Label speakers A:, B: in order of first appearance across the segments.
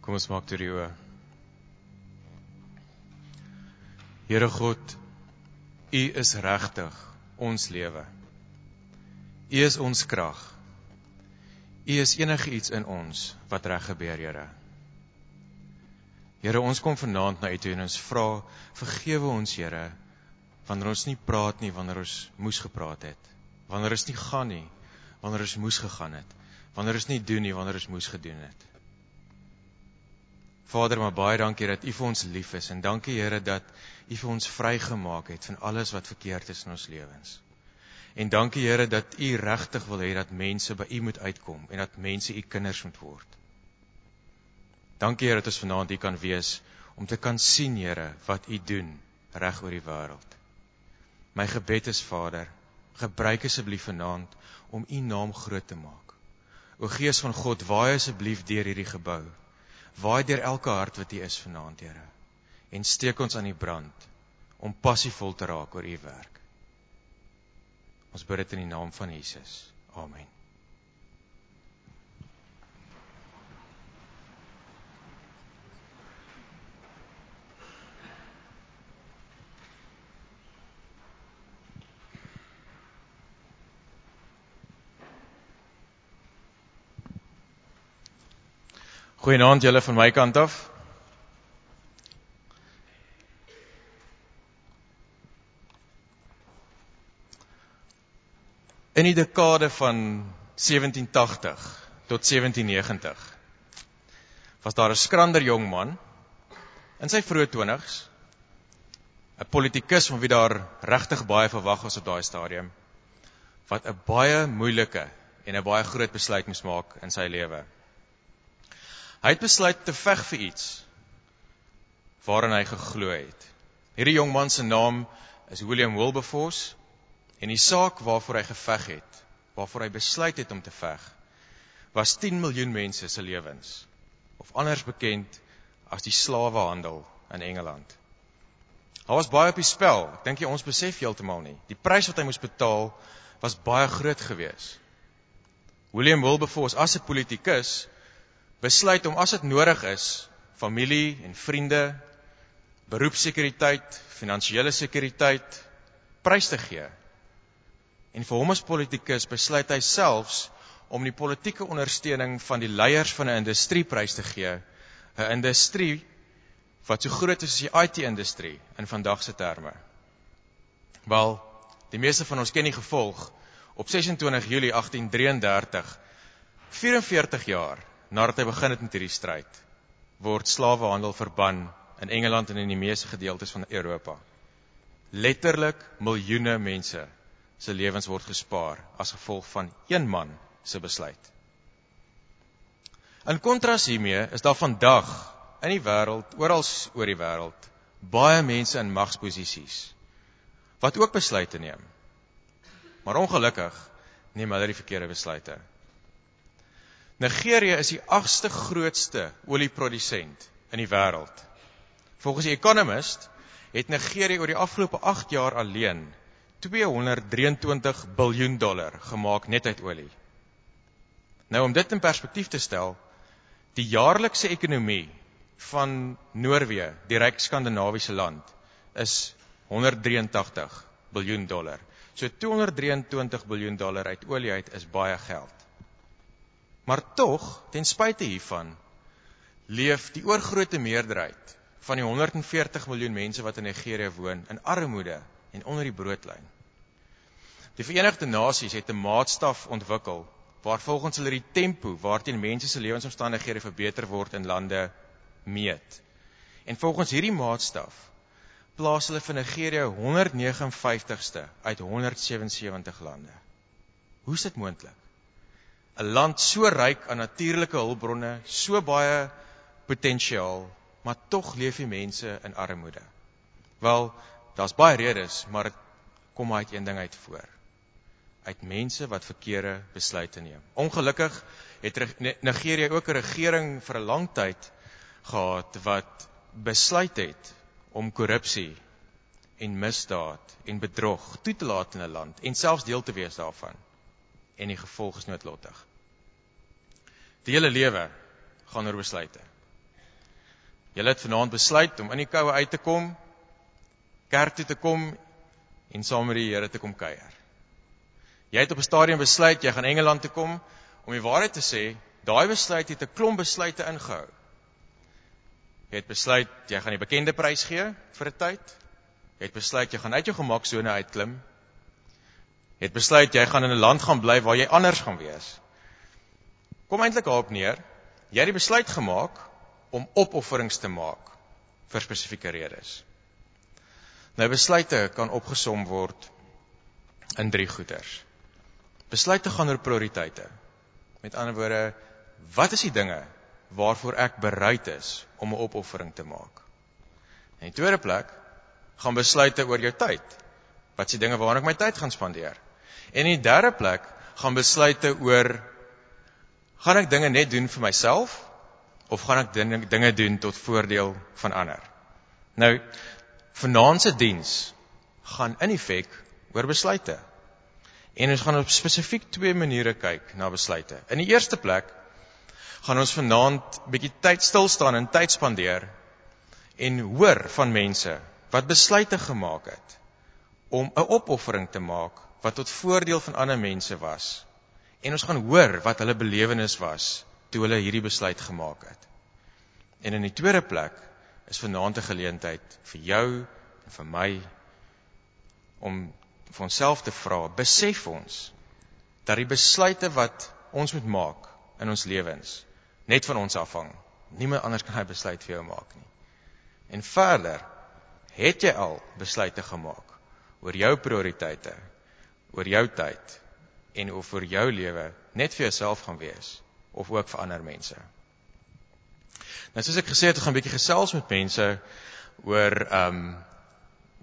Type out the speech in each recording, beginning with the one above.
A: Kom ons maak toe die oë. Here God, U is regtig ons lewe. U is ons krag. U is enigiets in ons wat reg gebeur, Here. Here, ons kom vanaand na U toe en ons vra, vergewe ons, Here, wanneer ons nie praat nie wanneer ons moes gepraat het. Wanneer ons nie gaan nie wanneer ons moes gegaan het. Wanneer ons nie doen nie wanneer ons moes gedoen het. Vader, maar baie dankie dat U vir ons lief is en dankie Here dat U vir ons vrygemaak het van alles wat verkeerd is in ons lewens. En dankie Here dat U regtig wil hê dat mense by U moet uitkom en dat mense U kinders moet word. Dankie Here dat ons vanaand hier kan wees om te kan sien Here wat U doen reg oor die wêreld. My gebed is Vader, gebruik asseblief vanaand om U naam groot te maak. O Gees van God, waai asseblief deur hierdie gebou Waai deur elke hart wat hier is vanaand, Here. En steek ons aan die brand om passievol te raak oor u werk. Ons bid dit in die naam van Jesus. Amen. Goeienaand julle van my kant af. In die dekade van 1780 tot 1790 was daar 'n skrander jong man in sy vroeë 20's 'n politikus van wie daar regtig baie verwag was op daai stadium wat 'n baie moeilike en 'n baie groot besluit moes maak in sy lewe. Hy het besluit te veg vir iets waarin hy geglo het. Hierdie jong man se naam is William Wilberforce en die saak waarvoor hy geveg het, waarvoor hy besluit het om te veg, was 10 miljoen mense se lewens of anders bekend as die slawehandel in Engeland. Daar was baie op die spel. Ek dink jy ons besef heeltemal nie. Die prys wat hy moes betaal was baie groot geweest. William Wilberforce as 'n politikus besluit om as dit nodig is, familie en vriende, beroepsekuriteit, finansiële sekuriteit prys te gee. En vir hom as politikus besluit hy selfs om die politieke ondersteuning van die leiers van 'n industrie prys te gee, 'n industrie wat so groot is as die IT-industrie in vandag se terme. Wel, die meeste van ons ken die gevolg op 26 Julie 1833 44 jaar nadat hy begin het met hierdie stryd, word slawehandel verban in Engeland en in die meeste gedeeltes van Europa. Letterlik miljoene mense se lewens word gespaar as gevolg van een man se besluit. In kontras hiermee is daar vandag in die wêreld, oral oor die wêreld, baie mense in magsposisies wat ook besluite neem. Maar ongelukkig neem hulle die verkeerde besluite. Nigerië is die 8ste grootste olieprodusent in die wêreld. Volgens die Economist het Nigerië oor die afgelope 8 jaar alleen 223 miljard dollar gemaak net uit olie. Nou om dit in perspektief te stel, die jaarlikse ekonomie van Noorwe, die ryk skandinawiese land, is 183 miljard dollar. So 223 miljard dollar uit olie uit is baie geld. Maar tog, ten spyte hiervan, leef die oorgrootste meerderheid van die 140 miljoen mense wat in Nigerië woon in armoede en onder die broodlyn. Die Verenigde Nasies het 'n maatstaf ontwikkel waar volgens hulle die tempo waarteen mense se lewensomstandighede verbeter word in lande meet. En volgens hierdie maatstaf plaas hulle vir Nigerië 159ste uit 177 lande. Hoe is dit moontlik? 'n land so ryk aan natuurlike hulpbronne, so baie potensiaal, maar tog leef die mense in armoede. Wel, daar's baie redes, maar dit kom uit een ding uit voor. Uit mense wat verkeerde besluite neem. Ongelukkig het Nigerië ook 'n regering vir 'n lang tyd gehad wat besluit het om korrupsie en misdaad en bedrog toe te laat in 'n land en selfs deel te wees daarvan. En die gevolg is noodlottig. Die hele lewe gaan oor besluite. Julle het vanaand besluit om in die koue uit te kom, kerk toe te kom en saam met die Here te kom kuier. Jy het op 'n stadium besluit jy gaan Engeland toe kom om die waarheid te sê, daai besluit het 'n klomp besluite ingehou. Jy het besluit jy gaan die bekende prys gee vir 'n tyd. Jy het besluit jy gaan uit jou gemaksone uitklim. Jy het besluit jy gaan in 'n land gaan bly waar jy anders gaan wees. Kom eintlik daarop neer, jy het die besluit gemaak om opofferings te maak vir spesifieke redes. Nou besluite kan opgesom word in drie goeters. Besluite gaan oor prioriteite. Met ander woorde, wat is die dinge waarvoor ek bereid is om 'n opoffering te maak? In die tweede plek gaan besluite oor jou tyd. Wat is die dinge waaraan ek my tyd gaan spandeer? En in die derde plek gaan besluite oor gaan ek dinge net doen vir myself of gaan ek dinge doen tot voordeel van ander? Nou, vanaand se diens gaan in effek oor besluite. En ons gaan op spesifiek twee maniere kyk na besluite. In die eerste plek gaan ons vanaand bietjie tyd stil staan en tyd spandeer en hoor van mense wat besluite gemaak het om 'n opoffering te maak wat tot voordeel van ander mense was. En ons gaan hoor wat hulle belewenis was toe hulle hierdie besluit gemaak het. En in die tweede plek is vanaand 'n geleentheid vir jou en vir my om vir onsself te vra, besef ons dat die besluite wat ons moet maak in ons lewens net van ons afhang. Niemand anders kan hy besluit vir jou maak nie. En verder, het jy al besluite gemaak oor jou prioriteite, oor jou tyd en of vir jou lewe net vir jouself gaan wees of ook vir ander mense? Nou soos ek gesê het, ek gaan 'n bietjie gesels met mense oor ehm um,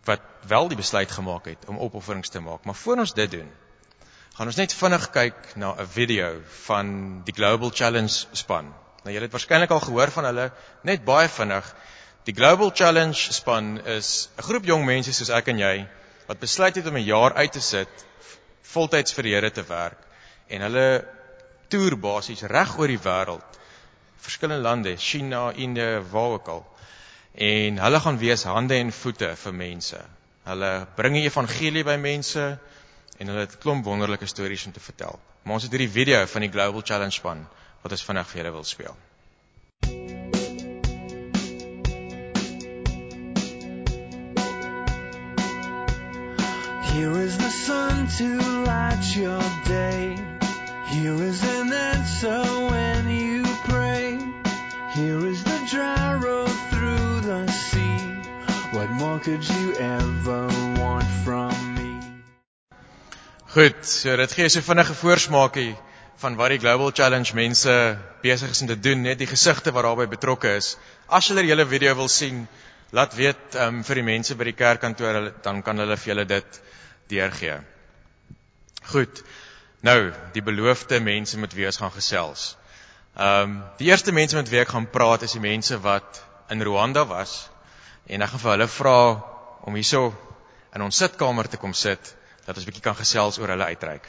A: wat wel die besluit gemaak het om opofferings te maak. Maar voor ons dit doen, gaan ons net vinnig kyk na 'n video van die Global Challenge span. Nou julle het waarskynlik al gehoor van hulle, net baie vinnig. Die Global Challenge span is 'n groep jong mense soos ek en jy wat besluit het om 'n jaar uit te sit voltyds vir die Here te werk en hulle toer basies reg oor die wêreld verskillende lande, China, Indië, waar ook al. En hulle gaan wees hande en voete vir mense. Hulle bring die evangelie by mense en hulle het klomp wonderlike stories om te vertel. Maar ons het hierdie video van die Global Challenge span wat ons vinnig vir julle wil speel. Here is the sun to light your day. Here is an answer when you pray. Here is the dry road through the sea. What more could you ever want from me? Goed, so dit gee so vinnige voorsmaakie van wat die Global Challenge mense besig is om te doen, net die gesigte wat daarbey betrokke is. As julle julle video wil sien, laat weet um, vir die mense by die kerkkantoor, dan kan hulle vir julle dit deurgee. Goed. Nou, die beloofde mense met wie ons gaan gesels. Ehm um, die eerste mense met wie ek gaan praat is die mense wat in Rwanda was en ek gaan vir hulle vra om hierso in ons sitkamer te kom sit dat ons bietjie kan gesels oor hulle uitreik.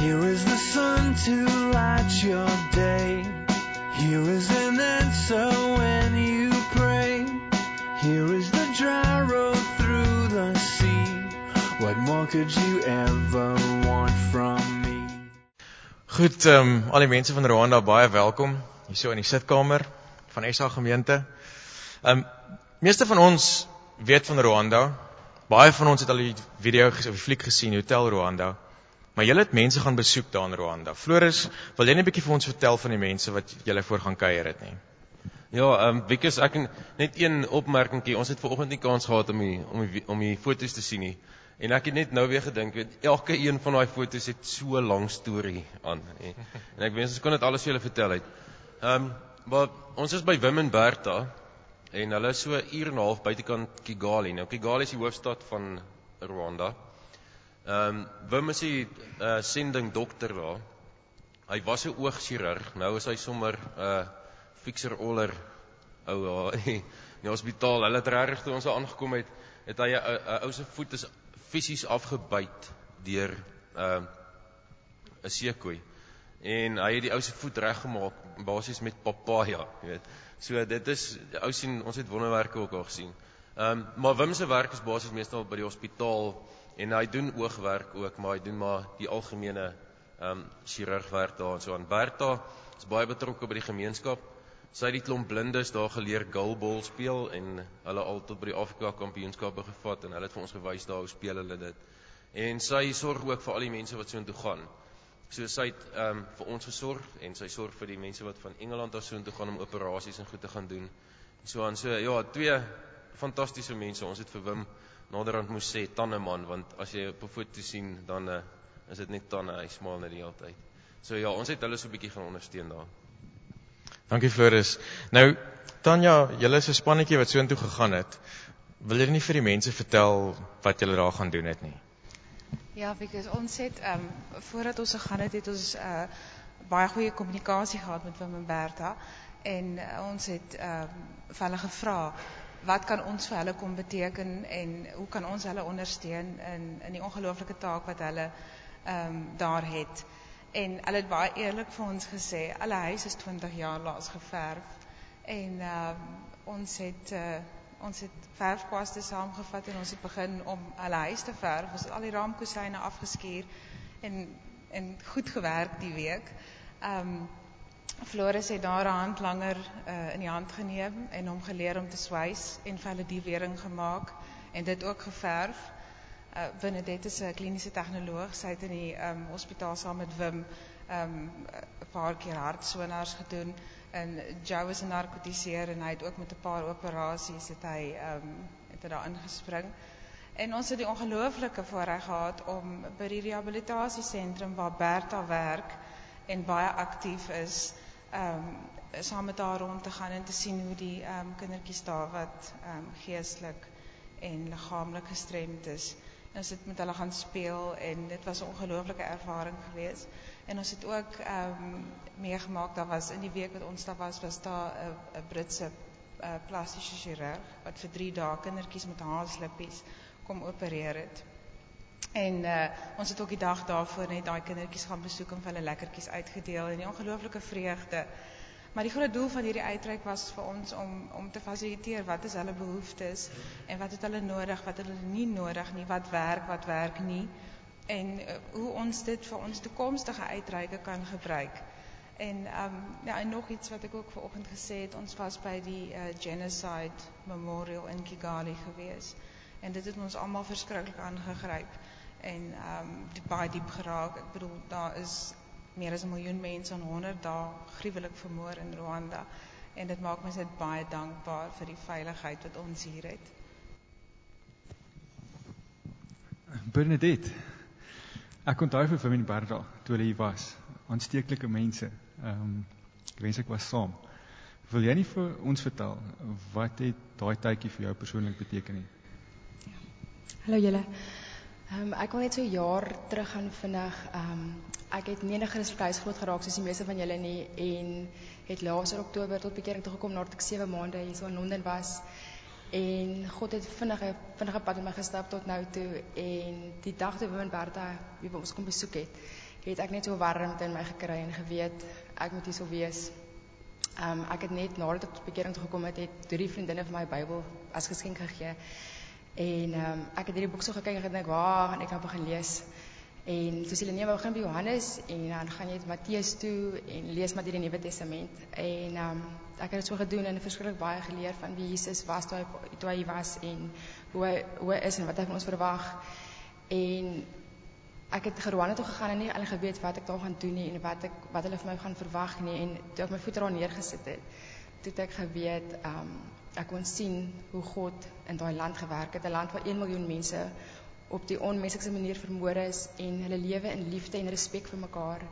A: Here is the sun to light your day. Here is an answer when you Here is the dry road through the sea. What more could you ever want from me? Goed, ehm um, al die mense van Rwanda baie welkom hier so in die sitkamer van SA gemeente. Ehm um, meeste van ons weet van Rwanda. Baie van ons het al die video of die fliek gesien Hotel Rwanda. Maar julle het mense gaan besoek daar in Rwanda. Floris, wil jy net 'n bietjie vir ons vertel van die mense wat julle voor gaan kuier het nie?
B: Ja, ehm um, Wikus, ek net een opmerkingie. Ons het vanoggend nie kans gehad om die, om die, om die foto's te sien nie. En ek het net nou weer gedink, weet, elke een van daai foto's het so 'n lang storie aan. En, en ek wens ons kon dit alles vir julle vertel uit. Ehm, um, maar ons is by Wim en Bertha en hulle is so 'n uur en 'n half buitekant Kigali. Nou Kigali is die hoofstad van Rwanda. Ehm, um, Wim is 'n uh, sending dokter daar. Hy was 'n oogchirurg. Nou is hy sommer 'n uh, fixer oller ou in die hospitaal. Hulle het regtig toe ons daar aangekom het, het hy 'n ou se voet is fisies afgebyt deur 'n uh, 'n seekoei. En hy het die ou se voet reggemaak basies met papaja, jy weet. So dit is ou sien ons het wonderwerke ook al gesien. Ehm um, maar Wim se werk is basies meestal by die hospitaal en hy doen oogwerk ook, maar hy doen maar die algemene ehm um, chirurgwerk daar en so aan. Bertha is baie betrokke by die gemeenskap. Sy het die klomp blindes daar geleer goalball speel en hulle al tot by die Afrika kampioenskappe gevat en hulle het vir ons gewys daar hoe speel hulle dit. En sy sorg ook vir al die mense wat so intoe gaan. So sy het ehm um, vir ons gesorg en sy sorg vir die mense wat van Engeland af so intoe gaan om operasies en goed te gaan doen. So aan so ja, twee fantastiese mense. Ons het vir Wim naderhand moes sê tanneman want as jy op 'n foto sien dan uh, is dit net tande, hy smaal net die hele tyd. So ja, ons het hulle so 'n bietjie gaan ondersteun daar.
A: Dankie Floris. Nou Tanya, julle is 'n spannetjie wat so intoe gegaan het. Wil jy nie vir die mense vertel wat julle daar gaan doen het nie?
C: Ja, Wikus, ons het ehm um, voordat ons gegaan het, het ons uh baie goeie kommunikasie gehad met Wim en Bertha en uh, ons het ehm um, vir hulle gevra wat kan ons vir hulle kom beteken en hoe kan ons hulle ondersteun in in die ongelooflike taak wat hulle ehm daar het. En hulle het baie eerlik vir ons gesê, alle huis is 20 jaar laas geverf en ehm ons het uh ons het verfkwaste saamgevat en ons het begin om hulle huis te verf. Ons het al die raamkusyne en en goed gewerk die week. Ehm Floris het daar 'n hand langer uh, in die hand geneem en hom geleer om te swys en vir hulle die wering gemaak en dit ook geverf. Uh, Benedette is 'n kliniese tegnoloog. Sy het in die um, hospitaal saam met Wim ehm, 'n um, paar keer hartsonars gedoen en Joe is 'n narkotiseer en hy het ook met 'n paar operasies het hy um, het hy daar ingespring. En ons het die ongelooflike voorreg gehad om by die rehabilitasiesentrum waar Bertha werk en baie aktief is um, saam met haar rond te gaan en te sien hoe die ehm um, kindertjies daar wat ehm um, en liggaamlik gestremd is. En ons het met hulle gaan speel en dit was 'n ongelooflike ervaring geweest. En ons het ook ehm daar was in die week wat ons daar was, was daar 'n 'n Britse uh, plastiese chirurg wat vir 3 dae kindertjies met haarslippies kom opereer het. En uh, ons het ook die dag daarvoor net daai kindertjies gaan besoek en vir hulle lekkertjies uitgedeel en 'n ongelooflike vreugde. Maar die groot doel van hierdie uitreik was vir ons om om te fasiliteer wat is hulle behoeftes en wat het hulle nodig, wat hulle nie nodig nie, wat werk, wat werk nie en uh, hoe ons dit vir ons toekomstige uitreike kan gebruik. En ehm um, ja, en nog iets wat ek ook vanoggend gesê het, ons was by die uh, Genocide Memorial in Kigali gewees. En dit het ons almal verskriklik aangegryp en ehm um, baie diep geraak. Ek bedoel daar is meer as 'n miljoen mense aan 100 dae gruwelik vermoor in Rwanda en dit maak my net baie dankbaar vir die veiligheid wat ons hier het.
D: Bernadette. Ek onthou vir Familie Berda toe hulle hier was. Aansteeklike mense. Ehm um, ek wens ek was saam. Wil jy nie vir ons vertel wat het daai tydjie vir jou persoonlik beteken nie?
E: Hallo julle. Um, ek wil net so jaar terug gaan vinnig. Um, ek het 'n Christelike groot geraak soos die meeste van julle nie en het laas in Oktober tot bekering toe gekom nadat ek 7 maande hier so in Londen was. En God het vinnige vinnige pad met my gestap tot nou toe en die dag toe Wim en Bertha wie ons kom besoek het, het ek net so warmte in my gekry en geweet ek moet hier sou wees. Um, ek het net nadat ek tot bekering toe gekom het, het drie vriendinne vir my Bybel as geskenk gegee. En ehm um, ek het hierdie boek so gekyk en gedink, "Wag, en ek gaan begin lees." En sê hulle, "Nee, maar begin by Johannes en dan gaan jy met Matteus toe en lees maar die Nuwe Testament." En ehm um, ek het dit so gedoen en verskriklik baie geleer van wie Jesus was toe hy toe hy was en hoe hy hoe is en wat hy van ons verwag. En ek het Gerwana toe gegaan en nie al geweet wat ek daar gaan doen nie en wat ek wat hulle vir my gaan verwag nie en toe ek my voete daar neergesit het, toe ek geweet ehm um, ek kon sien hoe God in daai land gewerk het, 'n land waar 1 miljoen mense op die onmenslike manier vermoor is en hulle lewe in liefde en respek vir mekaar.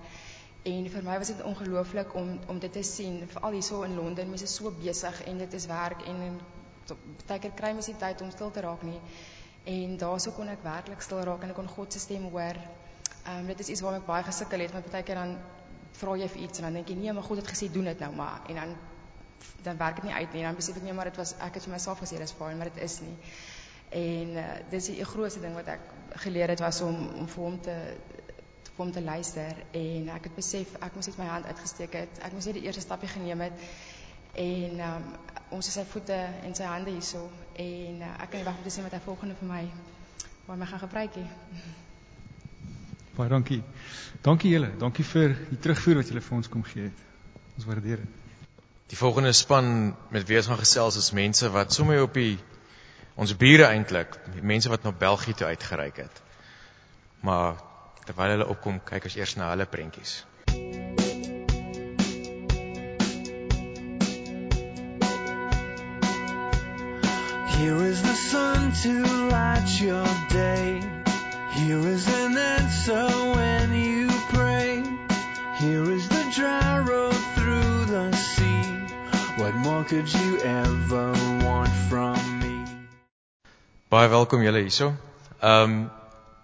E: En vir my was dit ongelooflik om om dit te sien, veral hierso in Londen, mense so besig en dit is werk en baie keer kry mense nie tyd om stil te raak nie. En daarso kon ek werklik stil raak en ek kon God se stem hoor. Ehm um, dit is iets waarmee ek baie gesukkel het, want baie keer dan vra jy vir iets en dan dink jy nee, maar God het gesê doen dit nou maar en dan dan werk dit nie uit nie. Dan besef ek nie maar dit was ek het vir myself gesê dis fyn, maar dit is nie. En uh, dis die grootste ding wat ek geleer het was om om vir hom te vir hom te luister en ek het besef ek moes net my hand uitgesteek het. Ek moes net die eerste stapie geneem het en um, ons is sy voete en sy hande hierso en uh, ek kan nie wag om te sien wat hy volgende vir my waar my gaan gebruik nie.
D: Baie dankie. Dankie julle. Dankie vir die terugvoer wat julle vir ons kom gee het. Ons waardeer dit.
A: Die volgende span met wie ons gaan gesels is mense wat sommer op die ons bure eintlik, mense wat na België toe uitgereik het. Maar terwyl hulle opkom, kyk ons eers na hulle prentjies.
F: Here is the sun to light your day. Here is an could you ever want from me?
A: Baie welkom julle hierso. Ehm um,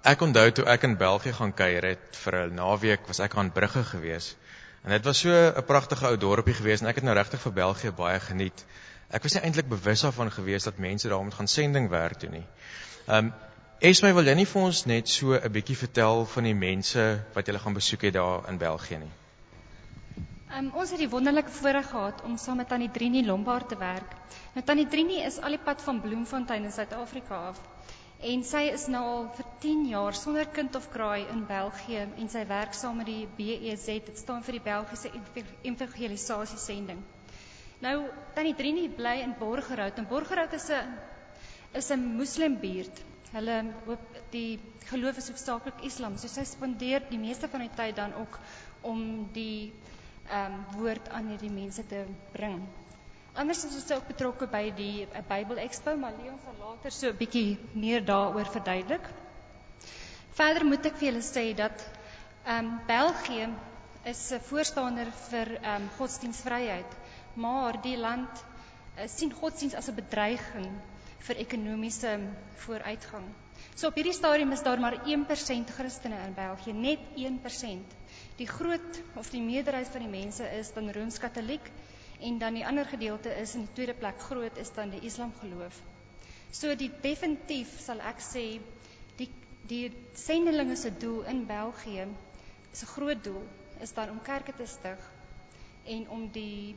A: ek onthou toe ek in België gaan kuier het vir 'n naweek, was ek aan Brugge gewees. En dit was so 'n pragtige ou dorpie gewees en ek het nou regtig vir België baie geniet. Ek was nie eintlik bewus daarvan gewees dat mense daar moet gaan sendingwerk doen nie. Ehm um, Esmy, wil jy nie vir ons net so 'n bietjie vertel van die mense wat jy gaan besoek het daar in België nie?
G: Um, ons het die wonderlike voorreg gehad om saam met Tannie Trini Lombard te werk. Nou Tannie Trini is al die pad van Bloemfontein in Suid-Afrika af. En sy is nou al vir 10 jaar sonder kind of kraai in België en sy werk saam met die BEZ, dit staan vir die Belgiese Evangelisasie Sending. Nou Tannie Trini bly in Borgerhout en Borgerhout is 'n is 'n moslimbuurt. Hulle hoop die geloof is hoofsaaklik Islam, so sy spandeer die meeste van die tyd dan ook om die um, woord aan hierdie mense te bring. Anders is ons ook betrokke by die uh, Bybel Expo, maar Leon sal later so 'n bietjie meer daaroor verduidelik. Verder moet ek vir julle sê dat um, België is 'n voorstander vir um, godsdienstvryheid, maar die land uh, sien godsdienst as 'n bedreiging vir ekonomiese vooruitgang. So op hierdie stadium is daar maar 1% Christene in België, net 1%. Die groot of die meerderheid van die mense is dan Rooms-Katoliek en dan die ander gedeelte is in die tweede plek groot is dan die Islam geloof. So die definitief sal ek sê die die sendelinge se doel in België is 'n groot doel is dan om kerke te stig en om die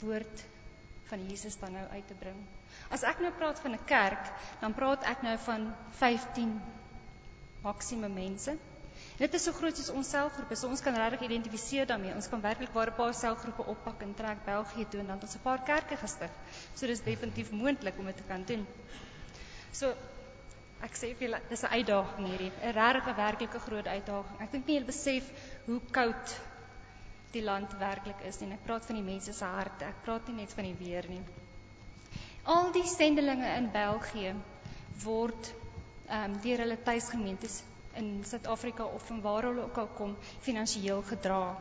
G: woord van Jesus dan nou uit te bring. As ek nou praat van 'n kerk, dan praat ek nou van 15 maksimum mense Dit is so groot soos ons selgroepe, so ons kan regtig identifiseer daarmee. Ons kan werklik waar 'n paar selgroepe oppak en trek België toe en dan ons 'n paar kerke gestig. So dis definitief moontlik om dit te kan doen. So ek sê vir julle, dis 'n uitdaging hierdie, 'n regtig 'n werklike groot uitdaging. Ek dink nie julle besef hoe koud die land werklik is nie. Ek praat van die mense se harte. Ek praat nie net van die weer nie. Al die sendelinge in België word ehm um, deur hulle tuisgemeentes in Suid-Afrika of van waar hulle ook al kom finansiëel gedra.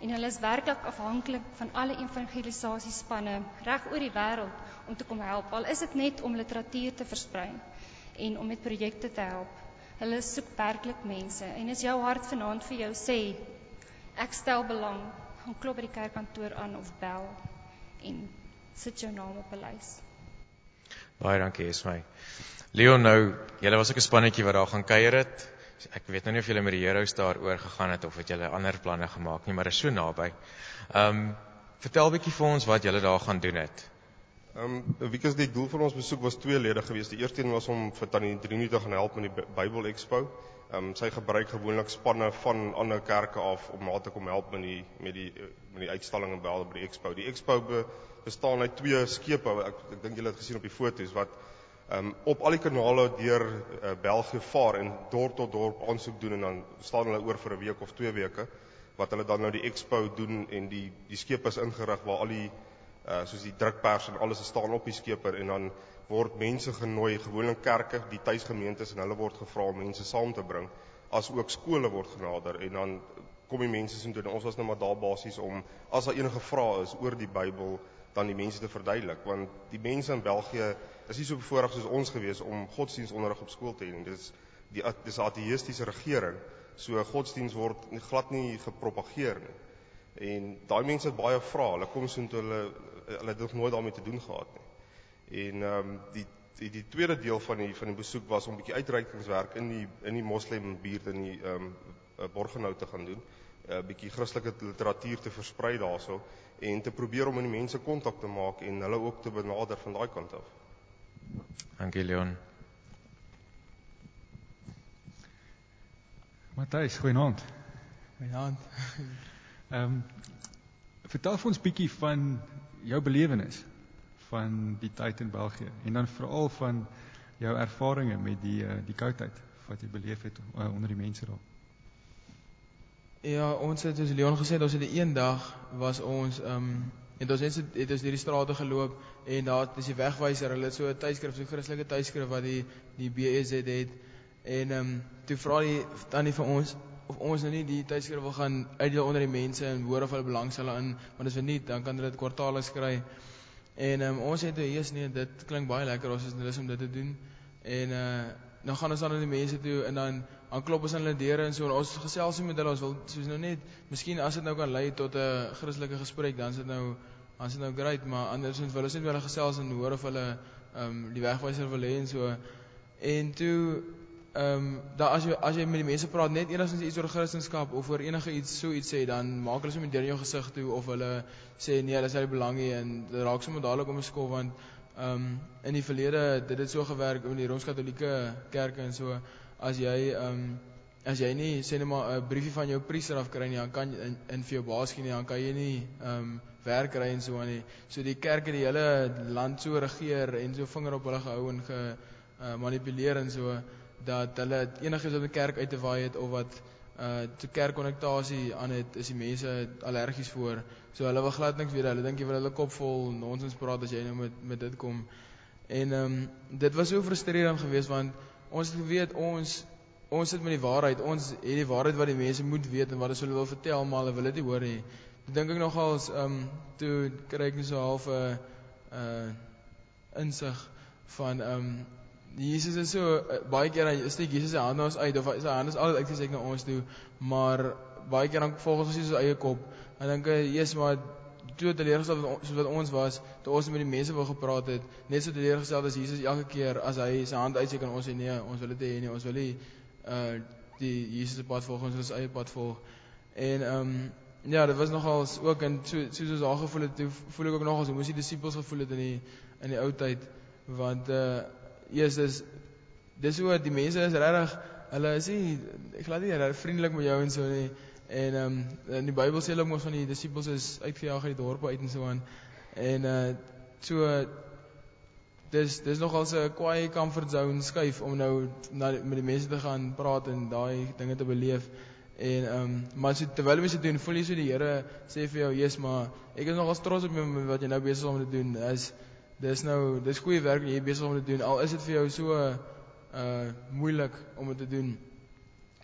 G: En hulle is werklik afhanklik van alle evangelisasiespanne reg oor die wêreld om te kom help. Al is dit net om literatuur te versprei en om met projekte te help. Hulle soek werklik mense en as jou hart vanaand vir jou sê ek stel belang, gaan klop by die kerkkantoor aan of bel en sit jou naam op 'n lys.
A: Baie dankie, Esmy. Leon nou, julle was ook 'n spannetjie wat daar gaan kuier het ek weet nou nie of julle met die Heroes daar oor gegaan het of het julle ander planne gemaak nie, maar is so naby. Ehm um, vertel bietjie vir ons wat julle daar gaan doen het.
H: Ehm um, wie is die doel van ons besoek was tweeledig geweest. Die eerste een was om vir Tannie Trini te gaan help met die Bybel Expo. Ehm um, sy gebruik gewoonlik spanne van ander kerke af om haar te kom help met die met die met die uitstalling en by die Expo. Die Expo be, bestaan uit twee skepe. Ek ek dink julle het gesien op die foto's wat um, op al die kanale deur uh, België vaar en dorp tot dorp aansoek doen en dan staan hulle oor vir 'n week of 2 weke wat hulle dan nou die expo doen en die die skepe is ingerig waar al die uh, soos die drukpers en alles staan op die skepe en dan word mense genooi gewoonlik kerke die tuisgemeentes en hulle word gevra om mense saam te bring as ook skole word genader en dan kom die mense sien toe ons was nou maar daar basies om as daar enige vrae is oor die Bybel dan die mense te verduidelik want die mense in België is nie so bevoorreg soos ons gewees om godsdienstonderrig op skool te hê nie. Dit is die dis 'n ateïstiese regering. So godsdiens word glad nie gepropageer nie. En daai mense het baie vrae. Hulle kom so intoe hulle hulle het nog nooit daarmee te doen gehad nie. En ehm um, die die die tweede deel van die van die besoek was om 'n bietjie uitreikingswerk in die in die moslim buurt in die ehm um, Borgenhout te gaan doen, 'n uh, bietjie Christelike literatuur te versprei daarso en te probeer om met die mense kontak te maak en hulle ook te benader van daai kant af.
A: Dankie Leon.
D: Matthys, goeienaand.
I: Goeienaand.
D: Ehm um, vertel vir ons bietjie van jou belewenis van die tyd in België en dan veral van jou ervarings met die uh, die koudheid wat jy beleef het uh, onder die mense daar.
I: Ja, ons het soos Leon gesê, ons het die een dag was ons ehm um, en ons het het ons deur die strate geloop en daar is die wegwyser, hulle het so 'n tydskrif, so 'n Christelike tydskrif wat die die BEZ het en ehm um, toe vra die tannie vir ons of ons nou nie die tydskrif wil gaan uitdeel onder die mense en hoor of hulle belangstel in, want as we nie, dan kan hulle dit kwartaalliks kry. En um, ons het hier nee, dit klink baie lekker, ons is lus om dit te doen. En uh dan gaan ons dan na die mense toe en dan aan klop ons aan hulle deure en so en ons gesels met hulle, ons wil soos nou net, miskien as dit nou kan lei tot 'n Christelike gesprek, dan is dit nou dan is dit nou great, maar andersins wil ons net met hulle gesels en hoor of hulle ehm um, die wegwyser wil hê en so. En toe ehm um, dat as jy as jy met die mense praat net enigstens iets oor Christendom of oor enige iets so iets sê dan maak hulle sommer deur jou gesig toe of hulle sê nee, dis nie belang nie en dit raak sommer dadelik om 'n skool want ehm um, in die verlede dit het so gewerk in die Rooms-Katolieke kerke en so as jy ehm um, as jy nie sê net maar 'n briefie van jou priester af kry nie dan kan in, in vir jou baas gee nie dan kan jy nie ehm um, werk kry en so aan nie so die kerk het die hele land so regeer en so vinger op hulle gehou en ge uh, manipuleer en so dat hulle enigiets op die kerk uit te waai het of wat uh te kerkkonnektasie aan het is die mense allergies voor. So hulle wil glad niks weet. Hulle dink jy wil hulle kop vol nonsens praat as jy nou met met dit kom. En ehm um, dit was so frustrerend geweest want ons het geweet ons ons sit met die waarheid. Ons het die waarheid wat die mense moet weet en wat hulle wil vertel, maar hulle wil dit nie hoor nie. Ek dink ek nogals ehm um, toe kry ek net so half 'n uh, uh insig van ehm um, Jesus is so uh, baie keer dan steek Jesus sy hande ons uit of sy hande is altyd uitgesteek na ons toe, maar baie keer dan volg ons Jesus eie kop. En dink ek, "Jesus, maar toe teleurgestel soos wat ons was, toe ons met die mense wou gepraat het, net so teleurgestel as Jesus elke keer as hy sy hand uitsteek en ons sê nee, ons wil dit hê nie, ons wil nie uh die Jesus se pad volg, ons ons eie pad volg." En ehm um, ja, dit was nogal ook en so soos ons daar gevoel het, voel ek ook nogal so moes die disippels gevoel het in die in die ou tyd want uh Eers dis dis hoe die mense is regtig hulle is nie ek glad nie regtig vriendelik met jou en so nie. En ehm um, in die Bybel sê hulle mos van die disippels is uitgejaag uit die dorpe uit en so aan. En uh so dis dis nogal so 'n kwaai comfort zone skuif om nou na met die mense te gaan praat en daai dinge te beleef. En ehm um, maar so terwyl mense doen, voel jy so die Here sê vir jou, "Jesus, maar ek is nogal trots op jou wat jy nou besig is om te doen." As dis nou dis goeie werk wat jy besig om te doen. Al is dit vir jou so uh moeilik om dit te doen.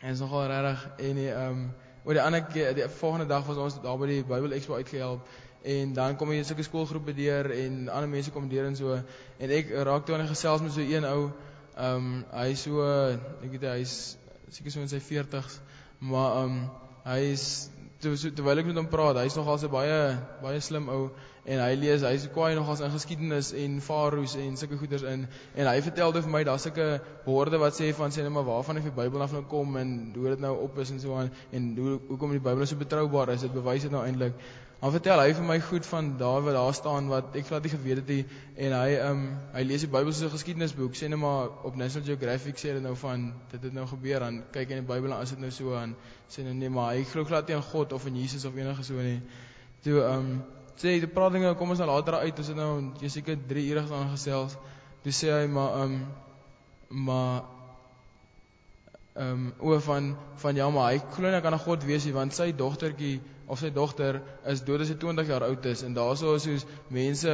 I: En is nogal regtig en die ehm um, oor die ander keer die volgende dag was ons daar by die Bible Expo uitgehelp en dan kom jy sulke skoolgroepe deur en ander mense kom deur en so. En ek raak toe aan 'n gesels met so een ou. Ehm um, hy so ek weet hy's seker so in sy 40s maar ehm um, hy is terwyl ek met hom praat hy's nogal so baie baie slim ou en hy lees hy's kwaai nogals in geskiedenis en farao's en sulke goeders in en hy vertel dit vir my daar's sulke woorde wat sê van sê net maar waarvan die Bybel af nou kom en hoe dit nou op is en so aan en hoe hoekom die Bybel so betroubaar is dit bewys dit nou eintlik dan vertel hy vir my goed van daar wat daar staan wat ek glad nie geweet het nie. En hy um hy lees die Bybel se geskiedenisboek sê net maar op National Geographic sê dit nou van dit het nou gebeur dan kyk in die Bybel en as dit nou so aan sê nou nee maar hy glo glad nie aan God of in Jesus of enige so nie. Toe um sê die praat dinge kom ons nou later uit as dit nou jy seker 3 ure gaan gesels. Toe sê hy maar ehm um, maar ehm um, oor van van ja maar hy glo nie kan 'n God wees nie want sy dogtertjie of sy dogter is dood as hy 20 jaar oud is. En daarso is soos mense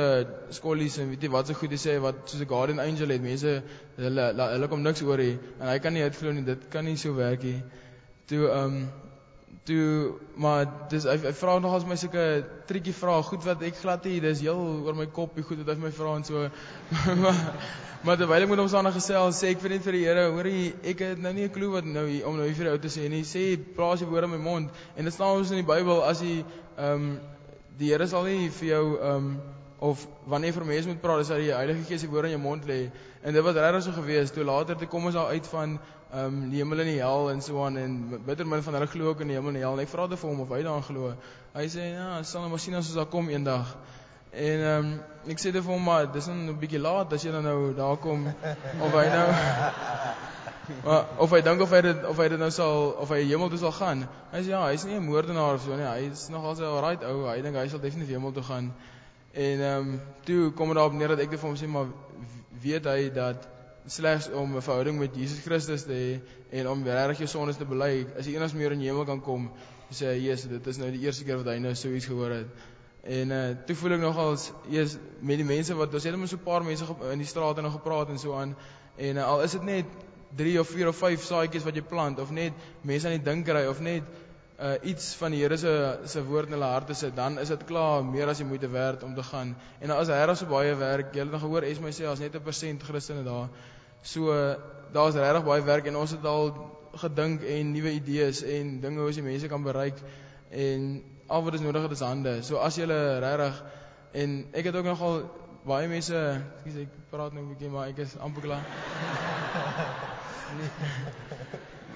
I: skollies en weet jy wat so goed sê wat soos 'n guardian angel het. Mense hulle hulle kom niks oor nie. En hy kan nie dit glo nie dit kan nie so werk nie. Toe ehm um, toe maar dis hy, hy vra nog as my sulke triekie vrae goed wat ek glad nie dis heel oor my kop die goed wat hy my vra en so. Maar, maar terwyl ek met hom saam gesels sê ek vir net vir die Here hoor jy ek het nou nie 'n klou wat nou hier, om nou hier vir jou te sê nie. Sê plaas jy woorde in my mond. En dit staan ons in die Bybel as jy ehm um, die Here sal nie vir jou ehm um, of wanneer vir mense moet praat, is dat die Heilige Gees die woord in jou mond lê. En dit was regtig so gewees. Toe later toe kom ons daar uit van ehm um, die hemel en die hel en so aan en bitter min van hulle glo ook in die hemel en die hel. En ek vra dit vir hom of hy daaraan glo. Hy sê ja, sal nou maar sien as ons daar kom eendag. En ehm um, ek sê dit vir hom maar dis 'n bietjie laat as jy dan nou daar kom of hy nou Maar of hy dink of hy dit of hy dit nou sal of hy hemel toe sal gaan. Hy sê ja, hy's nie 'n moordenaar of so nie. Hy is nogal so alright ou. Hy dink hy sal definitief hemel toe gaan. En ehm um, toe kom dit daarop neer dat ek vir hom sê maar weet hy dat slegs om 'n verhouding met Jesus Christus te hê en om regtig jou sondes te bely, as jy eendag meer in die hemel kan kom, sê hy, "Jesus, dit is nou die eerste keer wat hy nou so iets gehoor het." En uh toe voel ek nogal eers met die mense wat ons het net so 'n paar mense in die strate nog gepraat en so aan en uh, al is dit net 3 of 4 of 5 saadjies wat jy plant of net mense aan die dink kry of net uh iets van die Here se se woord in hulle harte sit, dan is dit klaar meer as jy moeite werd om te gaan. En dan as regtig so baie werk, jy het nog gehoor Esme sê as net 'n persent Christene daar. So daar's regtig baie werk en ons het al gedink en nuwe idees en dinge hoe jy mense kan bereik en al wat is nodig is hande. So as jy regtig en ek het ook nogal baie mense, ekskuus ek praat nou 'n bietjie maar ek is amper klaar.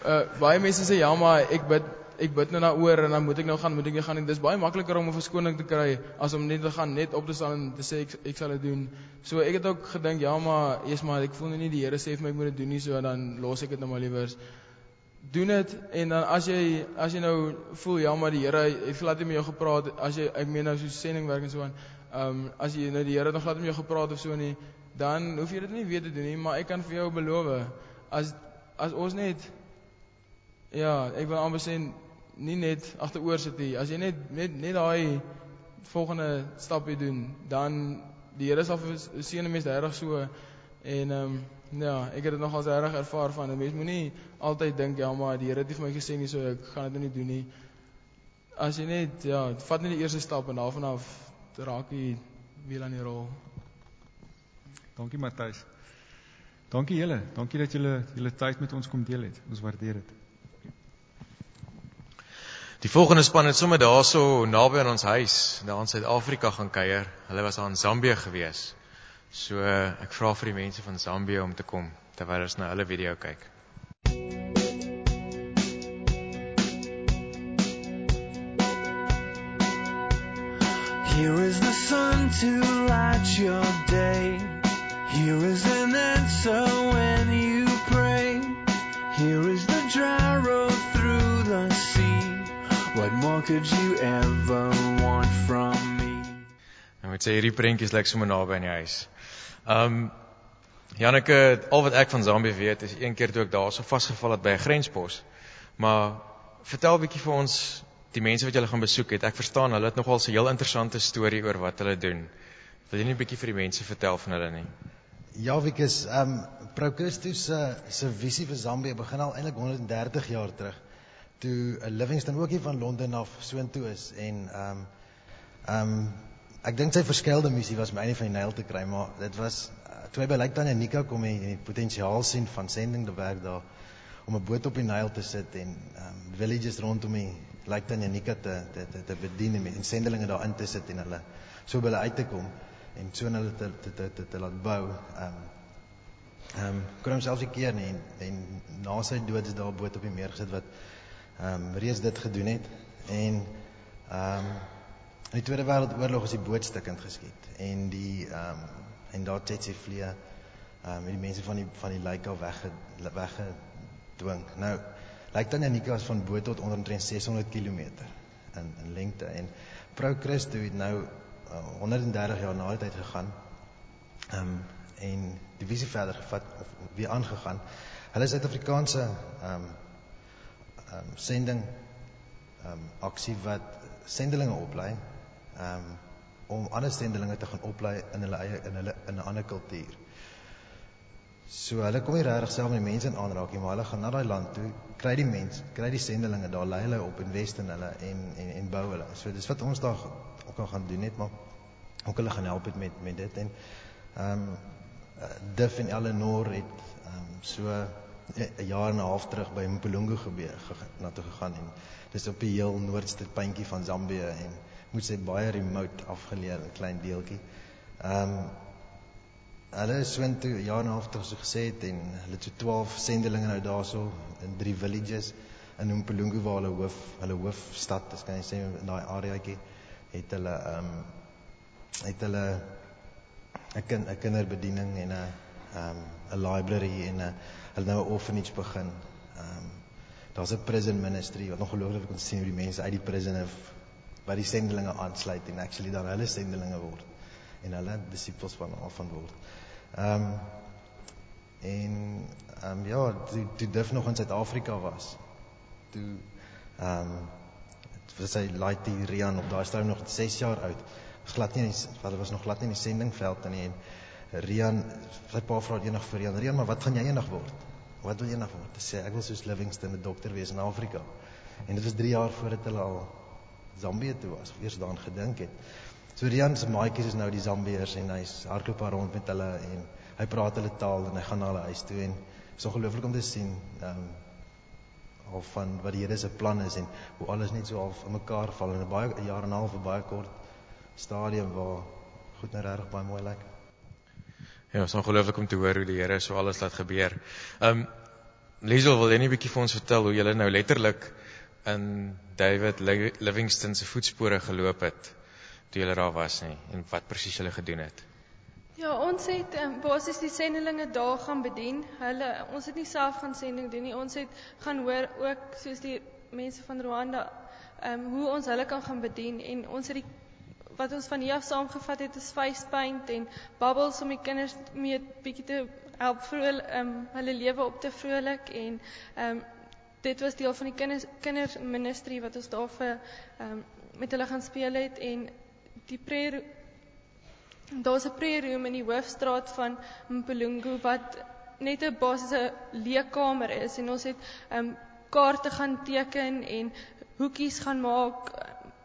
I: uh baie mense sê ja maar ek bid ek bid nou daaroor en dan moet ek nou gaan, moet ek nou gaan en dis baie makliker om 'n verskoning te kry as om net te gaan net op te staan en te sê ek ek sal dit doen. So ek het ook gedink ja maar eers maar ek voel nou nie die Here sê vir my ek moet dit doen nie so dan los ek dit nou maar liewers. Doen dit en dan as jy as jy nou voel ja maar die Here het glad nie met jou gepraat as jy ek meen nou so sending werk en so aan. Ehm um, as jy nou die Here nog glad met jou gepraat of so nie dan hoef jy dit nie weer te doen nie maar ek kan vir jou beloof as as ons net ja ek wil sê nie net agteroor sit nie. As jy net net net daai volgende stapie doen, dan die Here sal seën mense reg so en ehm um, ja, ek het dit nogals reg ervaar van 'n mens moenie altyd dink ja, maar die Here het vir my gesê nie so ek gaan dit nou nie doen nie. As jy net ja, vat net die eerste stap en daarvan af raak jy wiel aan die rol.
D: Dankie Matthys. Dankie julle. Dankie dat julle julle tyd met ons kom deel het. Ons waardeer dit.
A: Die volgende span het sommer daarso naby aan ons huis, daar in Suid-Afrika gaan kuier. Hulle was aan Zambië gewees. So ek vra vir die mense van Zambië om te kom terwyl ons na hulle video kyk.
F: Here is the sun to light your day. Here is an answer when you pray. Here is the dry road through the sea. What more could you ever want from me?
A: Ek moet sê hierdie prentjies lyk sommer naby aan die huis. Um Janneke, al wat ek van Zambië weet is een keer toe ek daar so vasgeval het by 'n grenspos. Maar vertel 'n bietjie vir ons die mense wat julle gaan besoek het. Ek verstaan hulle het nogal so 'n heel interessante storie oor wat hulle doen. Wil jy nie 'n bietjie vir die mense vertel van hulle nie?
J: Ja, Wikus, ehm um, Pro Christus se se visie vir Zambië begin al eintlik 130 jaar terug toe Livingston ook hier van Londen af soontoe is en ehm um, ehm um, ek dink sy verskeelde missie was my einde van die Nyl te kry, maar dit was uh, toe hy by Lake Tanganyika kom en die potensiaal sien van sending te werk daar om 'n boot op die Nyl te sit en ehm um, villages rondom die Lake Tanganyika te te te, te bedien en sendelinge daarin te sit en hulle so by hulle uit te kom en so hulle te te te te, te laat bou. Ehm um, ehm um, kon homself se keer nie en, en na sy dood is daar 'n boot op die meer gesit wat ehm um, reeds dit gedoen het en ehm um, in die Tweede Wêreldoorlog is die boot stukkend geskiet en die ehm um, en daar het sy vlee ehm um, die mense van die van die lijk al weg weggedwing. Nou lyk dan Janika was van boot tot onder 600 km in in lengte en Vrou Christo het nou uh, 130 jaar na tyd gegaan. Ehm um, en die visie verder gevat of weer aangegaan. Hulle is Suid-Afrikaanse ehm um, ehm um, sending um, aksie wat sendelinge oplei um, om ander sendelinge te gaan oplei in hulle eie in hulle in 'n ander kultuur. So hulle kom nie regtig self met die mense in aanraak nie, maar hulle gaan na daai land toe, kry die mense, kry die sendelinge daar, lei hulle op, invest in hulle en en en bou hulle. So dis wat ons daar ook kan gaan doen net maar ook hulle gaan help met met dit en ehm um, Diff en Eleanor het ehm um, so 'n jaar en 'n half terug by Mpulungu gebeur na toe gegaan en dis op die heel noordste puntjie van Zambië en moet sê baie remote afgeleë 'n klein deeltjie. Ehm um, hulle is soontoe 'n jaar en 'n half terug so gesê het en hulle het so 12 sendelinge nou daarso in drie villages in Mpumalanga waar hulle hoof hulle hoofstad is kan jy sê in daai areaatjie het hulle ehm um, het hulle 'n kind 'n kinderbediening en 'n ehm um, 'n library en 'n hulle nou 'n orphanage begin. Ehm um, daar's 'n prison ministry wat ongelooflik kon sien hoe die mense uit die prison af by die sendelinge aansluit en actually dan hulle sendelinge word en hulle disippels van al van word. Ehm um, en ehm um, ja, toe toe Div nog in Suid-Afrika was. Toe ehm um, vir sy Lighty Rian op daai stadium nog 6 jaar oud. Glad nie, hulle was nog glad nie in die sendingveld nie en Rian, sy pa vra eendag vir Rian, Rian, maar wat gaan jy eendag word? Wat wil jy eendag word? Hy sê ek wil soos Livingston 'n dokter wees in Afrika. En dit was 3 jaar voordat hulle al Zambië toe was, eers daaraan gedink het. So Rian se maatjies is nou die Zambiërs en hy's hardloop daar rond met hulle en hy praat hulle taal en hy gaan na hulle huis toe en is ongelooflik om te sien ehm um, al van wat die Here se plan is en hoe alles net so half in mekaar val in 'n baie jaar en 'n half, 'n baie kort stadium waar goed nou regtig baie mooi lyk.
A: Ja, is ongelooflik om te hoor hoe die Here so alles laat gebeur. Um, Liesel, wil jy net 'n bietjie vir ons vertel hoe jy nou letterlik in David Livingstone se voetspore geloop het toe jy daar was nie en wat presies jy gedoen het?
K: Ja, ons het um, basies die sendelinge daar gaan bedien. Hulle ons het nie self gaan sending doen nie. Ons het gaan hoor ook soos die mense van Rwanda ehm um, hoe ons hulle kan gaan bedien en ons het die wat ons van hier af saamgevat het is face paint en bubbles om die kinders mee bietjie te help vrolik um, hulle lewe op te vrolik en um, dit was deel van die kinders kinderministry wat ons daar vir um, met hulle gaan speel het en die prayer daar's 'n prayer room in die hoofstraat van Mpulungu wat net 'n basiese leekkamer is en ons het um, kaarte gaan teken en hoekies gaan maak